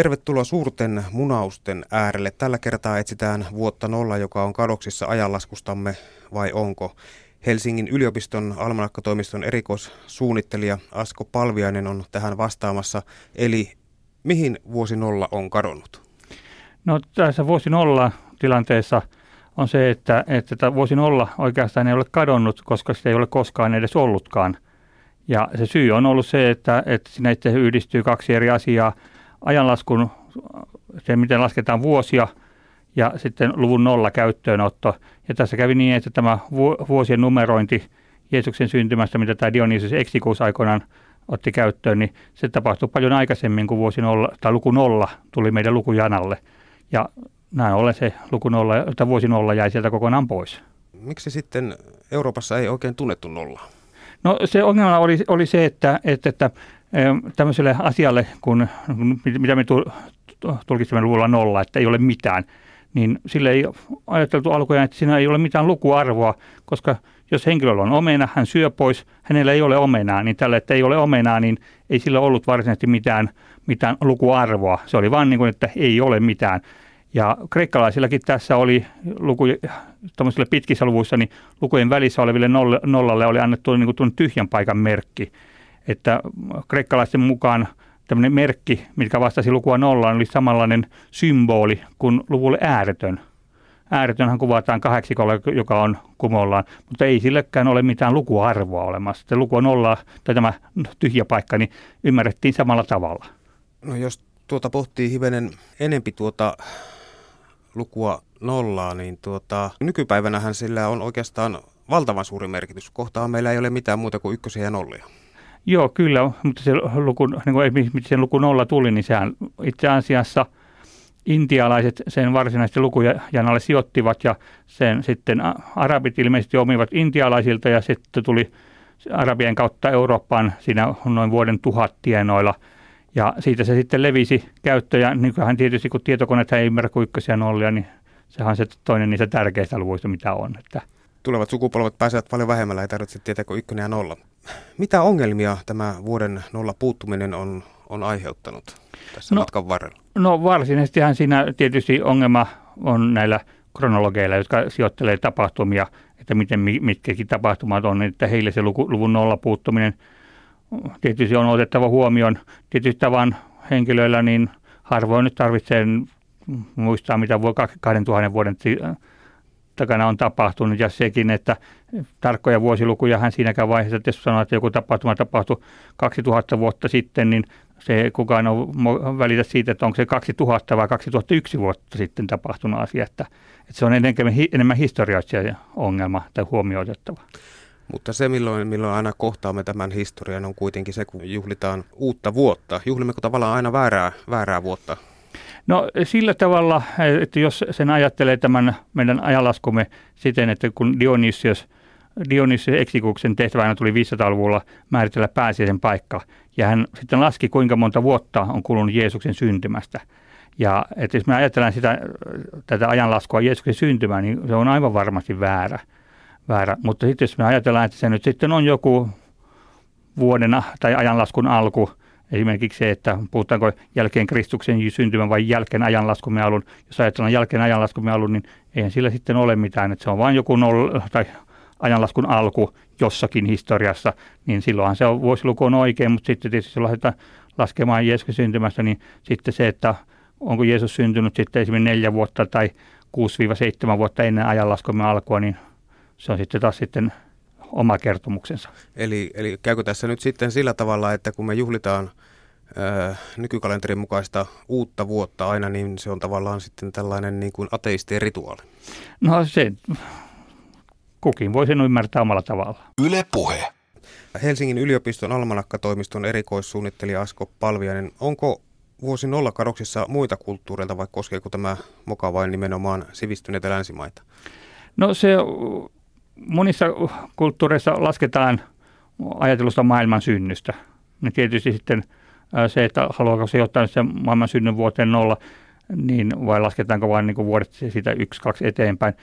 Tervetuloa suurten munausten äärelle. Tällä kertaa etsitään vuotta nolla, joka on kadoksissa ajanlaskustamme, vai onko? Helsingin yliopiston almanakkatoimiston erikoissuunnittelija Asko Palviainen on tähän vastaamassa. Eli mihin vuosi nolla on kadonnut? No tässä vuosi nolla tilanteessa on se, että, että vuosi nolla oikeastaan ei ole kadonnut, koska se ei ole koskaan edes ollutkaan. Ja se syy on ollut se, että, että sinne yhdistyy kaksi eri asiaa. Ajanlaskun, se miten lasketaan vuosia ja sitten luvun nolla käyttöönotto. Ja tässä kävi niin, että tämä vuosien numerointi Jeesuksen syntymästä, mitä tämä Dionysius Exikus aikoinaan otti käyttöön, niin se tapahtui paljon aikaisemmin kuin vuosi nolla, tai luku nolla tuli meidän lukujanalle. Ja näin ollen se luku nolla, tai vuosi nolla jäi sieltä kokonaan pois. Miksi sitten Euroopassa ei oikein tunnettu nollaa? No se ongelma oli, oli se, että, että, että tämmöiselle asialle, kun, mitä me tulkitsemme luvulla nolla, että ei ole mitään, niin sille ei ajateltu alkujaan, että siinä ei ole mitään lukuarvoa, koska jos henkilöllä on omena, hän syö pois, hänellä ei ole omenaa, niin tällä, että ei ole omenaa, niin ei sillä ollut varsinaisesti mitään, mitään lukuarvoa. Se oli vain niin kuin, että ei ole mitään. Ja kreikkalaisillakin tässä oli luku, pitkissä luvuissa, niin lukujen välissä oleville nollalle oli annettu niin kuin tyhjän paikan merkki. Että kreikkalaisten mukaan tämmöinen merkki, mikä vastasi lukua nollaan, oli samanlainen symboli kuin luvulle ääretön. Ääretönhän kuvataan kahdeksikolla, joka on kumollaan, mutta ei sillekään ole mitään lukuarvoa olemassa. Se luku nolla, tai tämä tyhjä paikka, niin ymmärrettiin samalla tavalla. No jos tuota pohtii hivenen enempi tuota lukua nollaa, niin tuota, nykypäivänähän sillä on oikeastaan valtavan suuri merkitys. Kohtaan meillä ei ole mitään muuta kuin ykkösiä ja nollia. Joo, kyllä, mutta se luku, niin kuin, se luku nolla tuli, niin sehän itse asiassa intialaiset sen varsinaisesti lukujanalle sijoittivat ja sen sitten arabit ilmeisesti omivat intialaisilta ja sitten tuli Arabien kautta Eurooppaan siinä noin vuoden tuhat tienoilla – ja siitä se sitten levisi käyttö, ja nykyään tietysti kun tietokoneet ei ymmärrä kuin ykkösiä nollia, niin sehän on se toinen niistä tärkeistä luvuista, mitä on. Että. Tulevat sukupolvet pääsevät paljon vähemmällä, ei tarvitse tietää kuin ykkönen ja nolla. Mitä ongelmia tämä vuoden nolla puuttuminen on, on aiheuttanut tässä no, matkan varrella? No varsinaisestihan siinä tietysti ongelma on näillä kronologeilla, jotka sijoittelee tapahtumia, että miten mitkäkin tapahtumat on, että heille se luku, luvun nolla puuttuminen – tietysti on otettava huomioon. Tietysti tavan henkilöillä niin harvoin nyt tarvitsee muistaa, mitä 2000 vuoden takana on tapahtunut ja sekin, että tarkkoja vuosilukuja hän siinäkään vaiheessa, että jos sanoo, että joku tapahtuma tapahtui 2000 vuotta sitten, niin se kukaan on välitä siitä, että onko se 2000 vai 2001 vuotta sitten tapahtunut asia, että, että se on enemmän, enemmän historiallisia ongelma tai huomioitettava. Mutta se, milloin, milloin aina kohtaamme tämän historian, on kuitenkin se, kun juhlitaan uutta vuotta. Juhlimmeko tavallaan aina väärää, väärää vuotta? No sillä tavalla, että jos sen ajattelee tämän meidän ajanlaskumme siten, että kun Dionysius, Dionysius Exikuksen tehtävänä tuli 500-luvulla määritellä pääsiäisen paikka, ja hän sitten laski, kuinka monta vuotta on kulunut Jeesuksen syntymästä. Ja että jos me ajatellaan sitä, tätä ajanlaskua Jeesuksen syntymään, niin se on aivan varmasti väärä väärä. Mutta sitten jos me ajatellaan, että se nyt sitten on joku vuoden tai ajanlaskun alku, esimerkiksi se, että puhutaanko jälkeen Kristuksen syntymän vai jälkeen ajanlaskumme alun. Jos ajatellaan jälkeen ajanlaskumme alun, niin eihän sillä sitten ole mitään, että se on vain joku noll, tai ajanlaskun alku jossakin historiassa, niin silloinhan se on, vuosiluku on oikein, mutta sitten tietysti jos lähdetään laskemaan Jeesuksen syntymästä, niin sitten se, että onko Jeesus syntynyt sitten esimerkiksi neljä vuotta tai 6-7 vuotta ennen ajanlaskumme alkua, niin se on sitten taas sitten oma kertomuksensa. Eli, eli käykö tässä nyt sitten sillä tavalla, että kun me juhlitaan ää, nykykalenterin mukaista uutta vuotta aina, niin se on tavallaan sitten tällainen niin kuin ateistien rituaali? No se, kukin voi sen ymmärtää omalla tavalla. Yle Puhe. Helsingin yliopiston almanakkatoimiston erikoissuunnittelija Asko Palviainen, onko vuosi nolla kadoksissa muita kulttuureilta vai koskeeko tämä moka vain nimenomaan sivistyneitä länsimaita? No se monissa kulttuureissa lasketaan ajatelusta maailman synnystä. Ja tietysti sitten se, että haluaako se ottaa sen maailman synnyn vuoteen nolla, niin vai lasketaanko vain niin vuodet siitä yksi, kaksi eteenpäin.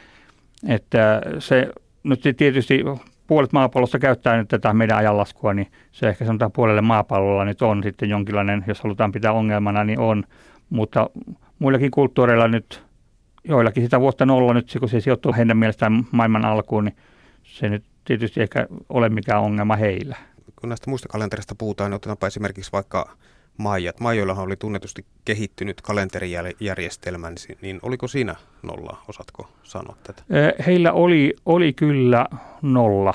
Että se, nyt tietysti puolet maapallosta käyttää nyt tätä meidän ajanlaskua, niin se ehkä sanotaan puolelle maapallolla nyt on sitten jonkinlainen, jos halutaan pitää ongelmana, niin on. mutta muillakin kulttuureilla nyt, joillakin sitä vuotta nolla nyt, kun se sijoittuu heidän mielestään maailman alkuun, niin se nyt tietysti ehkä ole mikään ongelma heillä. Kun näistä muista kalenterista puhutaan, niin otetaanpa esimerkiksi vaikka Maijat. Maijoillahan oli tunnetusti kehittynyt kalenterijärjestelmä, niin, oliko siinä nolla? Osatko sanoa tätä? Heillä oli, oli kyllä nolla,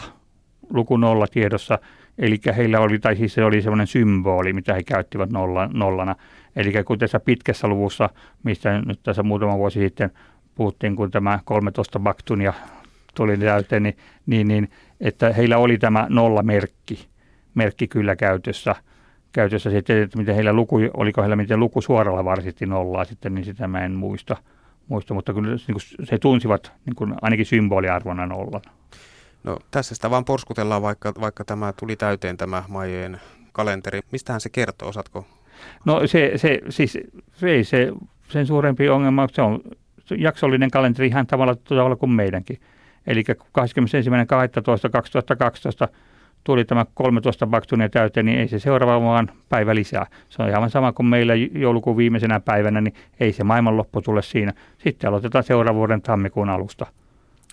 luku nolla tiedossa. Eli heillä oli, tai siis se oli semmoinen symboli, mitä he käyttivät nolla, nollana. Eli kun tässä pitkässä luvussa, mistä nyt tässä muutama vuosi sitten puhuttiin, kun tämä 13 baktunia tuli täyteen, niin, niin, niin, että heillä oli tämä nollamerkki merkki kyllä käytössä – käytössä sitten, että miten heillä luku, oliko heillä miten luku suoralla varsittiin nollaa sitten, niin sitä mä en muista, muista mutta kyllä niin kuin, se tunsivat niin kuin, ainakin symboliarvona nollan. No tässä sitä vaan porskutellaan, vaikka, vaikka tämä tuli täyteen tämä Maijeen kalenteri. Mistähän se kertoo, osaatko? No se, se siis se ei se, sen suurempi ongelma, se on jaksollinen kalenteri ihan tavalla, tavalla kuin meidänkin. Eli 21.12.2012 tuli tämä 13 baktunia täyteen, niin ei se seuraava vaan päivä lisää. Se on ihan sama kuin meillä joulukuun viimeisenä päivänä, niin ei se maailmanloppu tule siinä. Sitten aloitetaan seuraavan vuoden tammikuun alusta.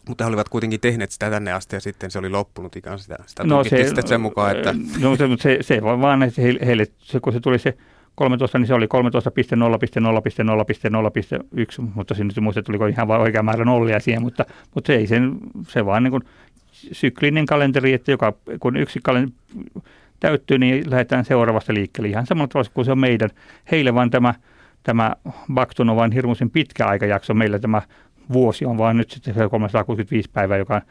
Mutta he olivat kuitenkin tehneet sitä tänne asti ja sitten se oli loppunut ikään sitä, sitä no se, sen mukaan, että... No se, se, se vaan, että heille, se, kun se tuli se 13, niin se oli 13.0.0.0.0.1, mutta sinne muista tuliko ihan vain oikea määrä nollia siihen, mutta, mutta se ei sen, se vaan niin kuin syklinen kalenteri, että joka, kun yksi kalenteri täyttyy, niin lähdetään seuraavasta liikkeelle ihan samalla tavalla kuin se on meidän. Heille vaan tämä, tämä Baktun on vain hirmuisen pitkä aikajakso. Meillä tämä vuosi on vain nyt sitten 365 päivää, joka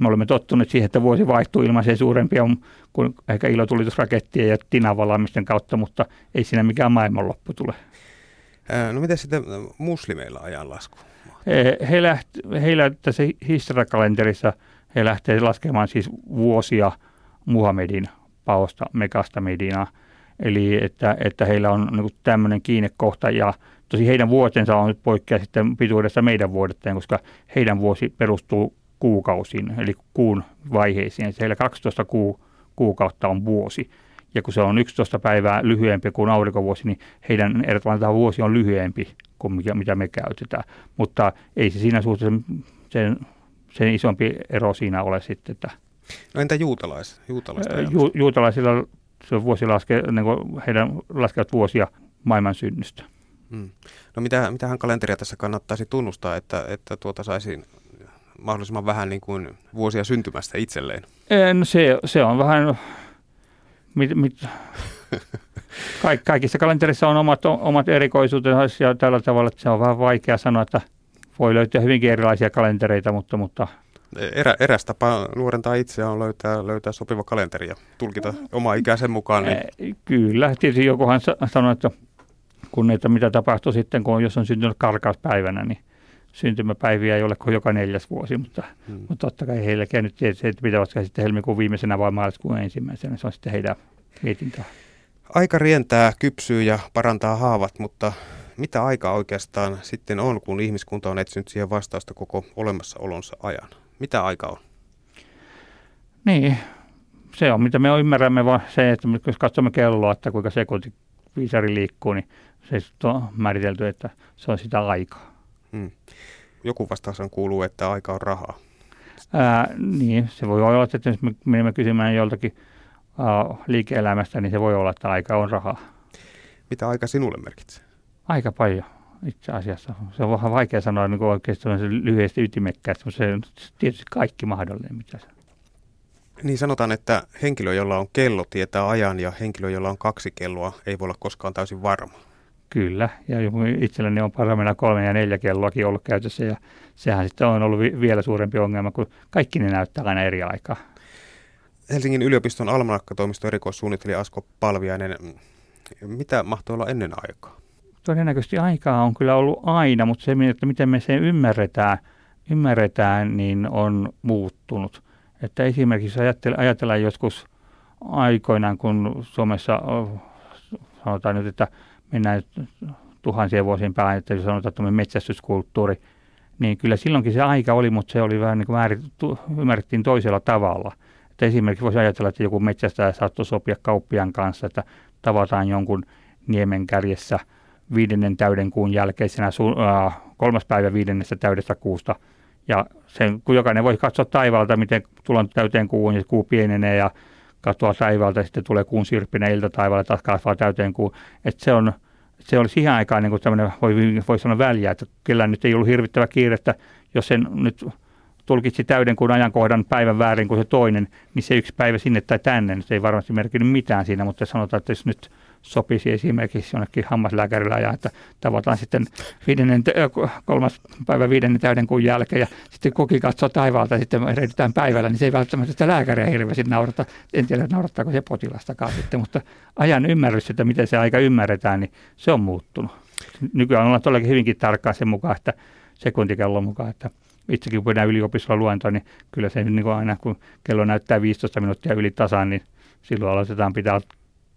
me olemme tottuneet siihen, että vuosi vaihtuu ilman se suurempia kuin ehkä ilotulitusrakettien ja tinavalaamisten kautta, mutta ei siinä mikään maailmanloppu tule. No miten sitten muslimeilla ajanlasku? He läht, heillä tässä historiakalenterissa – he lähtee laskemaan siis vuosia Muhammedin paosta Mekasta Medinaa. Eli että, että heillä on niin tämmöinen kiinnekohta ja tosi heidän vuotensa on nyt poikkea sitten pituudessa meidän vuodetteen, koska heidän vuosi perustuu kuukausiin, eli kuun vaiheisiin. Heillä 12 kuu, kuukautta on vuosi. Ja kun se on 11 päivää lyhyempi kuin aurinkovuosi, niin heidän ehdottomasti vuosi on lyhyempi kuin mikä, mitä me käytetään. Mutta ei se siinä suhteessa sen sen isompi ero siinä ole sitten. Että no entä juutalais, juutalaista ju, Juutalaisilla se vuosi laske, niin kuin heidän laskevat vuosia maailman synnystä. Hmm. No mitä, mitähän kalenteria tässä kannattaisi tunnustaa, että, että tuota saisi mahdollisimman vähän niin kuin vuosia syntymästä itselleen? No se, se on vähän, mit, mit, kaikissa kalenterissa on omat, omat erikoisuutensa ja tällä tavalla, että se on vähän vaikea sanoa, että – voi löytyä hyvinkin erilaisia kalentereita, mutta... mutta Erä, eräs tapa nuorentaa itseä on löytää, löytää sopiva kalenteri ja tulkita oma ikäisen mukaan. Niin... Kyllä, tietysti jokuhan sanoi, että kun että mitä tapahtuu sitten, kun jos on syntynyt karkauspäivänä, niin syntymäpäiviä ei ole kuin joka neljäs vuosi, mutta, hmm. mutta totta kai heilläkin nyt tietysti, että pitävätkö sitten helmikuun viimeisenä vai maaliskuun ensimmäisenä, se on sitten heidän mietintää. Aika rientää, kypsyy ja parantaa haavat, mutta mitä aika oikeastaan sitten on, kun ihmiskunta on etsinyt siihen vastausta koko olemassaolonsa ajan? Mitä aika on? Niin, se on mitä me ymmärrämme, vaan se, että jos katsomme kelloa, että kuinka sekunti viisari liikkuu, niin se on määritelty, että se on sitä aikaa. Hmm. Joku vastaus kuuluu, että aika on rahaa. Ää, niin, se voi olla, että jos me menemme kysymään joltakin ää, liike-elämästä, niin se voi olla, että aika on rahaa. Mitä aika sinulle merkitsee? Aika paljon itse asiassa. Se on vähän vaikea sanoa niin oikeasti lyhyesti ytimekkäästi, mutta se on tietysti kaikki mahdollinen, mitä se niin sanotaan, että henkilö, jolla on kello, tietää ajan ja henkilö, jolla on kaksi kelloa, ei voi olla koskaan täysin varma. Kyllä, ja itselläni on parhaimmillaan kolme ja neljä kelloakin ollut käytössä, ja sehän sitten on ollut vielä suurempi ongelma, kun kaikki ne näyttää aina eri aikaa. Helsingin yliopiston almanakkatoimiston erikoissuunnittelija Asko Palviainen, mitä mahtoi olla ennen aikaa? todennäköisesti aikaa on kyllä ollut aina, mutta se, että miten me sen ymmärretään, ymmärretään niin on muuttunut. Että esimerkiksi ajatellaan joskus aikoinaan, kun Suomessa sanotaan nyt, että mennään tuhansien vuosien päälle, että jos sanotaan että metsästyskulttuuri, niin kyllä silloinkin se aika oli, mutta se oli vähän niin kuin määrit, ymmärrettiin toisella tavalla. Että esimerkiksi voisi ajatella, että joku metsästäjä saattoi sopia kauppian kanssa, että tavataan jonkun niemen kärjessä – viidennen täyden kuun jälkeisenä kolmas päivä viidennestä täydestä kuusta. Ja sen, kun jokainen voi katsoa taivaalta, miten tullaan täyteen kuun ja kuu pienenee ja katsoa taivaalta, sitten tulee kuun sirppinen ilta taivaalle, taas kasvaa täyteen kuun. Että se on, se oli siihen aikaan niin tämmöinen, voi, voi sanoa väliä, että kyllä nyt ei ollut hirvittävä kiire, että jos sen nyt tulkitsi täyden kuin ajankohdan päivän väärin kuin se toinen, niin se yksi päivä sinne tai tänne, se ei varmasti merkinnyt mitään siinä, mutta sanotaan, että jos nyt sopisi esimerkiksi jonnekin hammaslääkärillä ja että tavataan sitten viidennen, kolmas päivä viidennen täyden kuun jälkeen ja sitten kukin katsoo taivaalta ja sitten erehditään päivällä, niin se ei välttämättä sitä lääkäriä hirveästi naurata. En tiedä, naurattaako se potilastakaan sitten, mutta ajan ymmärrys, että miten se aika ymmärretään, niin se on muuttunut. Nykyään ollaan todellakin hyvinkin tarkkaa sen mukaan, että sekuntikellon mukaan, että itsekin kun näin yliopistolla luentoa, niin kyllä se niin kuin aina kun kello näyttää 15 minuuttia yli tasan, niin silloin aloitetaan pitää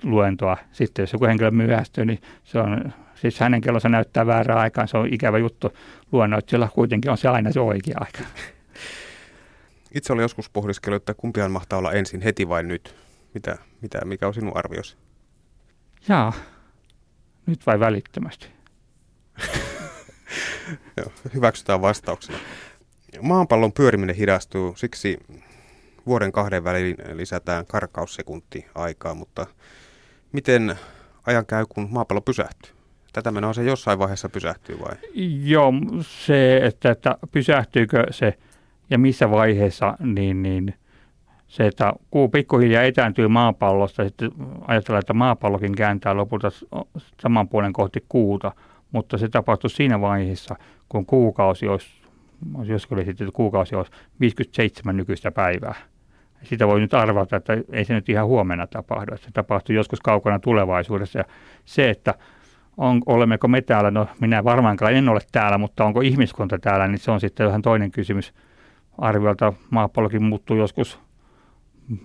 luentoa. Sitten jos joku henkilö myöhästyy, niin se on, siis hänen kellonsa näyttää väärää aikaan, se on ikävä juttu luennoitsijalla, kuitenkin on se aina se oikea aika. Itse olen joskus pohdiskellut, että kumpiaan mahtaa olla ensin, heti vai nyt? Mitä, mitä, mikä on sinun arviosi? Jaa, nyt vai välittömästi? Hyväksytään vastauksena. Maanpallon pyöriminen hidastuu, siksi vuoden kahden väliin lisätään karkaussekunti aikaa, mutta miten ajan käy, kun maapallo pysähtyy? Tätä menoa se jossain vaiheessa pysähtyy vai? Joo, se, että, että pysähtyykö se ja missä vaiheessa, niin, niin se, että kuu pikkuhiljaa etääntyy maapallosta, sitten ajatellaan, että maapallokin kääntää lopulta saman puolen kohti kuuta, mutta se tapahtuu siinä vaiheessa, kun kuukausi olisi, joskus oli sitten kuukausi olisi 57 nykyistä päivää sitä voi nyt arvata, että ei se nyt ihan huomenna tapahdu. Se tapahtuu joskus kaukana tulevaisuudessa. Ja se, että on, olemmeko me täällä, no minä varmaankaan en ole täällä, mutta onko ihmiskunta täällä, niin se on sitten vähän toinen kysymys. Arviolta maapallokin muuttuu joskus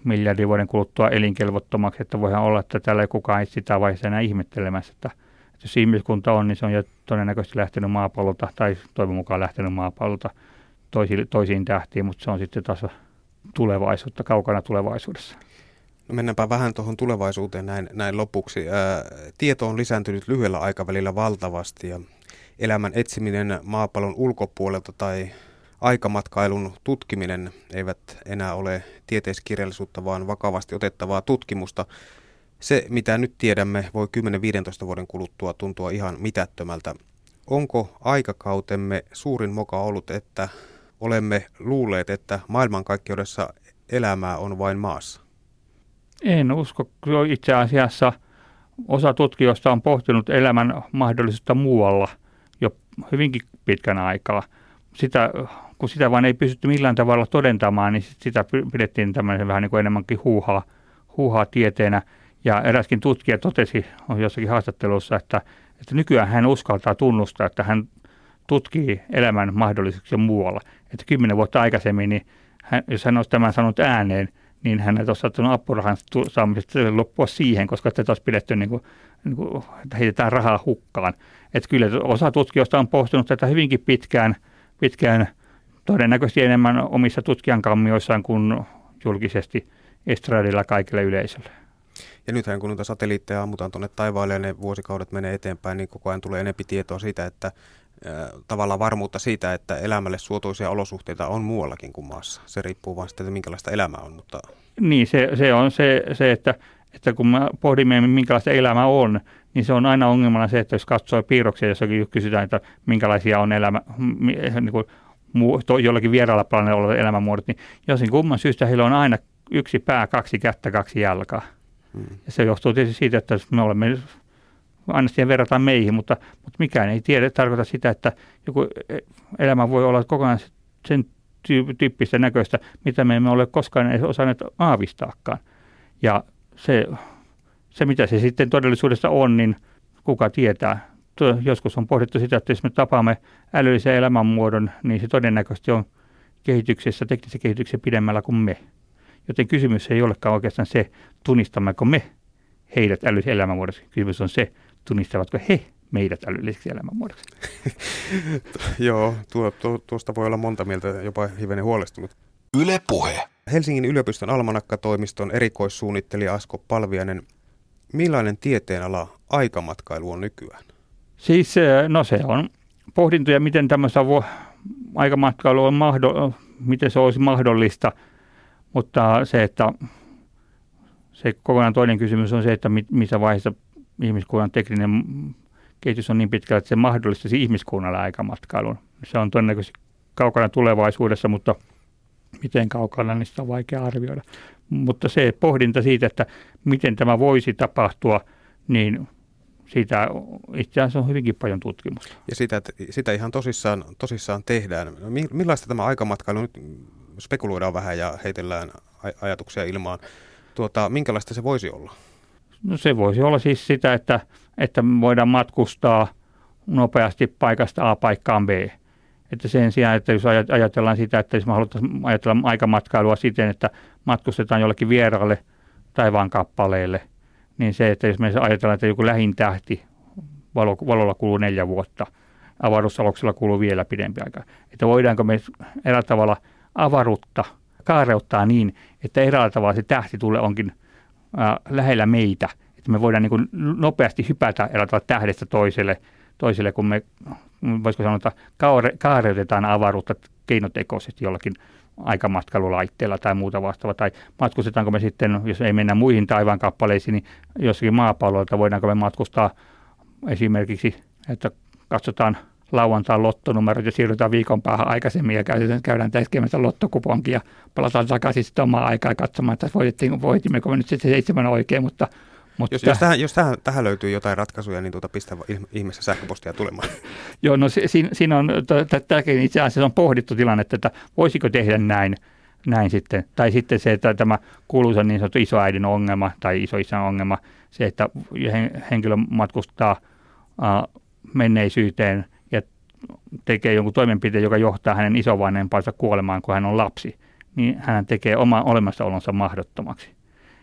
miljardin vuoden kuluttua elinkelvottomaksi, että voihan olla, että täällä ei kukaan sitä vaiheessa enää ihmettelemässä, että, jos ihmiskunta on, niin se on jo todennäköisesti lähtenyt maapallolta tai toivon mukaan lähtenyt maapallolta toisiin, toisiin tähtiin, mutta se on sitten taas tulevaisuutta kaukana tulevaisuudessa. No mennäänpä vähän tuohon tulevaisuuteen näin, näin lopuksi. Ää, tieto on lisääntynyt lyhyellä aikavälillä valtavasti ja elämän etsiminen maapallon ulkopuolelta tai aikamatkailun tutkiminen eivät enää ole tieteiskirjallisuutta, vaan vakavasti otettavaa tutkimusta. Se, mitä nyt tiedämme, voi 10-15 vuoden kuluttua tuntua ihan mitättömältä. Onko aikakautemme suurin moka ollut, että olemme luulleet, että maailmankaikkeudessa elämää on vain maassa? En usko. Itse asiassa osa tutkijoista on pohtinut elämän mahdollisuutta muualla jo hyvinkin pitkän aikaa. Sitä, kun sitä vain ei pystytty millään tavalla todentamaan, niin sitä pidettiin tämmöisen vähän niin kuin enemmänkin huuhaa, huuhaa tieteenä. Ja eräskin tutkija totesi jossakin haastattelussa, että, että nykyään hän uskaltaa tunnustaa, että hän tutkii elämän mahdollisuuksia muualla. Että kymmenen vuotta aikaisemmin, niin hän, jos hän olisi tämän sanonut ääneen, niin hän olisi saattanut apurahan saamisesta loppua siihen, koska tätä olisi pidetty niin kuin, niin kuin, että heitetään rahaa hukkaan. Että kyllä osa tutkijoista on pohtunut tätä hyvinkin pitkään, pitkään todennäköisesti enemmän omissa tutkijankammioissaan kuin julkisesti estradilla kaikille yleisölle. Ja nythän kun noita satelliitteja ammutaan tuonne taivaalle ja ne vuosikaudet menee eteenpäin, niin koko ajan tulee enempi tietoa siitä, että tavallaan varmuutta siitä, että elämälle suotuisia olosuhteita on muuallakin kuin maassa. Se riippuu vain siitä, että minkälaista elämää on. Mutta... Niin, se, se on se, se että, että kun me pohdimme, minkälaista elämä on, niin se on aina ongelmana se, että jos katsoo piirroksia, jossakin kysytään, että minkälaisia on elämä, niin kuin muu, to, jollakin vieraalla planeella olevat elämänmuodot, niin josin kumman syystä heillä on aina yksi pää, kaksi kättä, kaksi jalkaa. Ja se johtuu tietysti siitä, että me olemme aina siihen verrataan meihin, mutta, mutta mikään ei tiedä, tarkoita sitä, että joku elämä voi olla kokonaan sen tyyppistä näköistä, mitä me emme ole koskaan edes osanneet aavistaakaan. Ja se, se, mitä se sitten todellisuudessa on, niin kuka tietää. Joskus on pohdittu sitä, että jos me tapaamme älyllisen elämänmuodon, niin se todennäköisesti on kehityksessä, teknisessä kehityksessä pidemmällä kuin me. Joten kysymys ei olekaan oikeastaan se, tunnistammeko me heidät älyllisen elämänmuodossa. Kysymys on se, tunnistavatko he meidät älylliseksi elämänmuodoksi? Joo, tuo, tuo, tuosta voi olla monta mieltä, jopa hivenen huolestunut. Yle Puhe. Helsingin yliopiston almanakkatoimiston erikoissuunnittelija Asko Palviainen, millainen tieteenala aikamatkailu on nykyään? Siis no se on pohdintoja, miten tämmöistä aikamatkailu on mahdollista, miten se olisi mahdollista, mutta se, että se kokonaan toinen kysymys on se, että missä vaiheessa ihmiskunnan tekninen kehitys on niin pitkällä, että se mahdollistaisi ihmiskunnalle aikamatkailun. Se on todennäköisesti kaukana tulevaisuudessa, mutta miten kaukana, niin sitä on vaikea arvioida. Mutta se pohdinta siitä, että miten tämä voisi tapahtua, niin siitä itse asiassa on hyvinkin paljon tutkimusta. Ja sitä, sitä ihan tosissaan, tosissaan tehdään. Millaista tämä aikamatkailu, nyt spekuloidaan vähän ja heitellään ajatuksia ilmaan, tuota, minkälaista se voisi olla? No se voisi olla siis sitä, että, että voidaan matkustaa nopeasti paikasta A paikkaan B. Että sen sijaan, että jos ajatellaan sitä, että jos me halutaan ajatella aikamatkailua siten, että matkustetaan jollekin vieraalle taivaan kappaleelle, niin se, että jos me ajatellaan, että joku lähin tähti valo, valolla kuluu neljä vuotta, avaruusaluksella kuluu vielä pidempi aika. Että voidaanko me eräällä tavalla avaruutta kaareuttaa niin, että eräällä tavalla se tähti tulee onkin lähellä meitä, että me voidaan niin kuin nopeasti hypätä eräällä tähdestä toiselle, toiselle kun me, voisiko sanoa, että kaare, kaareutetaan avaruutta keinotekoisesti jollakin aikamatkailulaitteella tai muuta vastaavaa, tai matkustetaanko me sitten, jos ei mennä muihin taivaan kappaleisiin, niin jossakin maapallolta voidaanko me matkustaa esimerkiksi, että katsotaan lauantain lottonumerot ja siirrytään viikon päähän aikaisemmin ja käydään, käydään tekemässä lottokuponkia ja palataan takaisin sitten omaa aikaa katsomaan, että voitettiin, voitimmeko me nyt sitten seitsemän oikein, mutta mutta jos, jos, tähän, jos tähän, tähän löytyy jotain ratkaisuja, niin tuota pistä ihmeessä sähköpostia tulemaan. Joo, no siinä, siinä on, tämäkin itse asiassa on pohdittu tilanne, että voisiko tehdä näin, näin sitten. Tai sitten se, että tämä kuuluisa niin sanottu isoäidin ongelma tai isoisän ongelma, se, että henkilö matkustaa uh, menneisyyteen – tekee jonkun toimenpiteen, joka johtaa hänen isovanhempansa kuolemaan, kun hän on lapsi, niin hän tekee oman olemassaolonsa mahdottomaksi.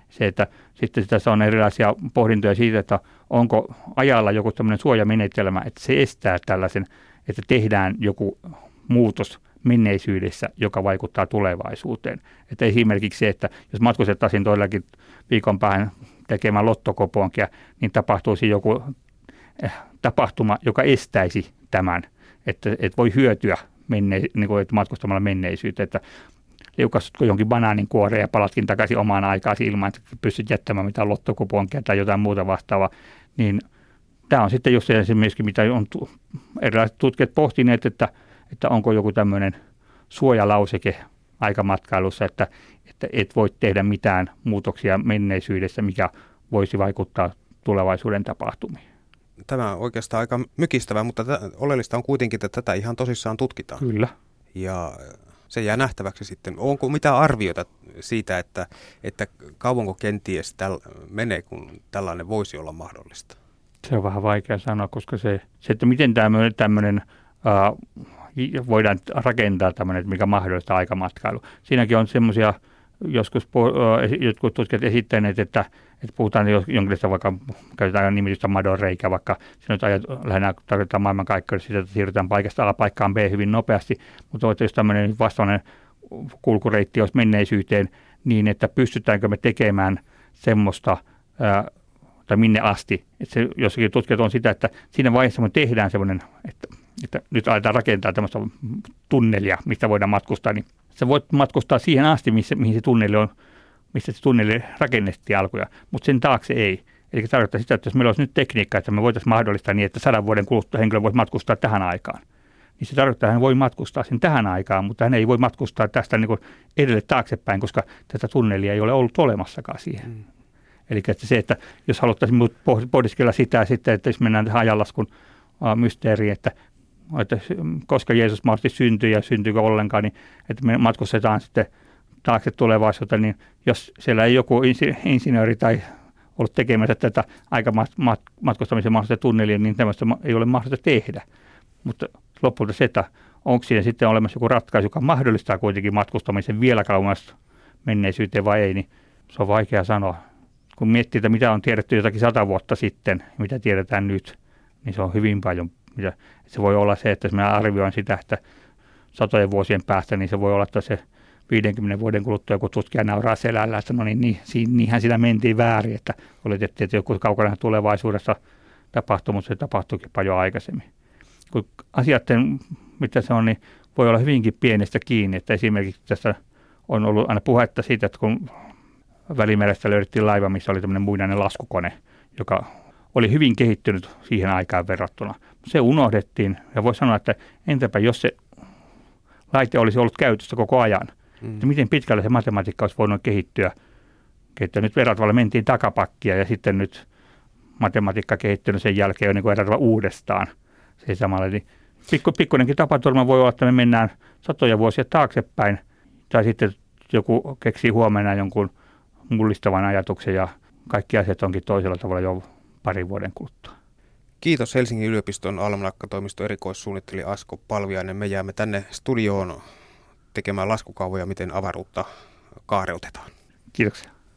Se, että sitten tässä on erilaisia pohdintoja siitä, että onko ajalla joku tämmöinen suojamenetelmä, että se estää tällaisen, että tehdään joku muutos menneisyydessä, joka vaikuttaa tulevaisuuteen. Että esimerkiksi se, että jos matkustettaisiin todellakin viikon päähän tekemään lottokopoonkia, niin tapahtuisi joku eh, tapahtuma, joka estäisi tämän että, että voi hyötyä menne, niin kuin, että matkustamalla menneisyyteen, että liukastutko jonkin banaanin kuoreen ja palatkin takaisin omaan aikaan ilman, että pystyt jättämään mitään lottokuponkia tai jotain muuta vastaavaa, niin tämä on sitten just myöskin, mitä on erilaiset tutkijat pohtineet, että, että onko joku tämmöinen suojalauseke aikamatkailussa, että, että et voi tehdä mitään muutoksia menneisyydessä, mikä voisi vaikuttaa tulevaisuuden tapahtumiin tämä on oikeastaan aika mykistävä, mutta t- oleellista on kuitenkin, että tätä ihan tosissaan tutkitaan. Kyllä. Ja se jää nähtäväksi sitten. Onko mitään arvioita siitä, että, että kauanko kenties täl, menee, kun tällainen voisi olla mahdollista? Se on vähän vaikea sanoa, koska se, se että miten tämmöinen, tämmöinen uh, voidaan rakentaa tämmöinen, mikä mahdollistaa aikamatkailu. Siinäkin on semmoisia joskus jotkut tutkijat esittäneet, että, että puhutaan jonkinlaista vaikka, käytetään nimitystä madon reikä, vaikka se nyt ajat, lähinnä tarkoittaa maailmankaikkeudessa sitä, että siirrytään paikasta A paikkaan B hyvin nopeasti, mutta jos tämmöinen vastainen kulkureitti olisi menneisyyteen niin, että pystytäänkö me tekemään semmoista, ää, tai minne asti. Että se, jossakin tutkijat on sitä, että siinä vaiheessa me tehdään semmoinen, että, että nyt aletaan rakentaa tämmöistä tunnelia, mistä voidaan matkustaa, niin sä voit matkustaa siihen asti, missä, mihin se tunneli on, mistä se tunneli rakennettiin alkuja, mutta sen taakse ei. Eli tarkoittaa sitä, että jos meillä olisi nyt tekniikka, että me voitaisiin mahdollistaa niin, että sadan vuoden kuluttua henkilö voisi matkustaa tähän aikaan, niin se tarkoittaa, että hän voi matkustaa sen tähän aikaan, mutta hän ei voi matkustaa tästä niin edelle taaksepäin, koska tätä tunnelia ei ole ollut olemassakaan siihen. Mm. Eli että se, että jos haluttaisiin pohdiskella sitä sitten, että jos mennään tähän ajanlaskun mysteeriin, että että koska Jeesus mahdollisesti syntyi ja syntyykö ollenkaan, niin että me matkustetaan sitten taakse tulevaisuuteen, niin jos siellä ei joku insinööri tai ollut tekemässä tätä aikamatkustamisen mahdollista tunnelia, niin tämmöistä ei ole mahdollista tehdä. Mutta lopulta se, että onko siinä sitten olemassa joku ratkaisu, joka mahdollistaa kuitenkin matkustamisen vielä kauemmas menneisyyteen vai ei, niin se on vaikea sanoa. Kun miettii, että mitä on tiedetty jotakin sata vuotta sitten, mitä tiedetään nyt, niin se on hyvin paljon mitä, se voi olla se, että jos minä arvioin sitä, että satojen vuosien päästä, niin se voi olla, että se 50 vuoden kuluttua joku tutkija nauraa selällä, että no niin, niin niinhän sitä mentiin väärin, että oletettiin, että joku kaukana tulevaisuudessa tapahtui, mutta se tapahtuikin paljon aikaisemmin. Kun asiat, mitä se on, niin voi olla hyvinkin pienestä kiinni, että esimerkiksi tässä on ollut aina puhetta siitä, että kun Välimerestä löydettiin laiva, missä oli tämmöinen muinainen laskukone, joka oli hyvin kehittynyt siihen aikaan verrattuna. Se unohdettiin ja voi sanoa, että entäpä jos se laite olisi ollut käytössä koko ajan, mm. että miten pitkälle se matematiikka olisi voinut kehittyä. Että nyt verrattavalla mentiin takapakkia ja sitten nyt matematiikka kehittynyt sen jälkeen jo niin kuin uudestaan. Se samalla, niin pikku, pikkunenkin tapaturma voi olla, että me mennään satoja vuosia taaksepäin, tai sitten joku keksii huomenna jonkun mullistavan ajatuksen ja kaikki asiat onkin toisella tavalla jo parin vuoden kuluttua. Kiitos Helsingin yliopiston almanakkatoimiston erikoissuunnittelija Asko Palviainen. Me jäämme tänne studioon tekemään laskukaavoja, miten avaruutta kaareutetaan. Kiitoksia.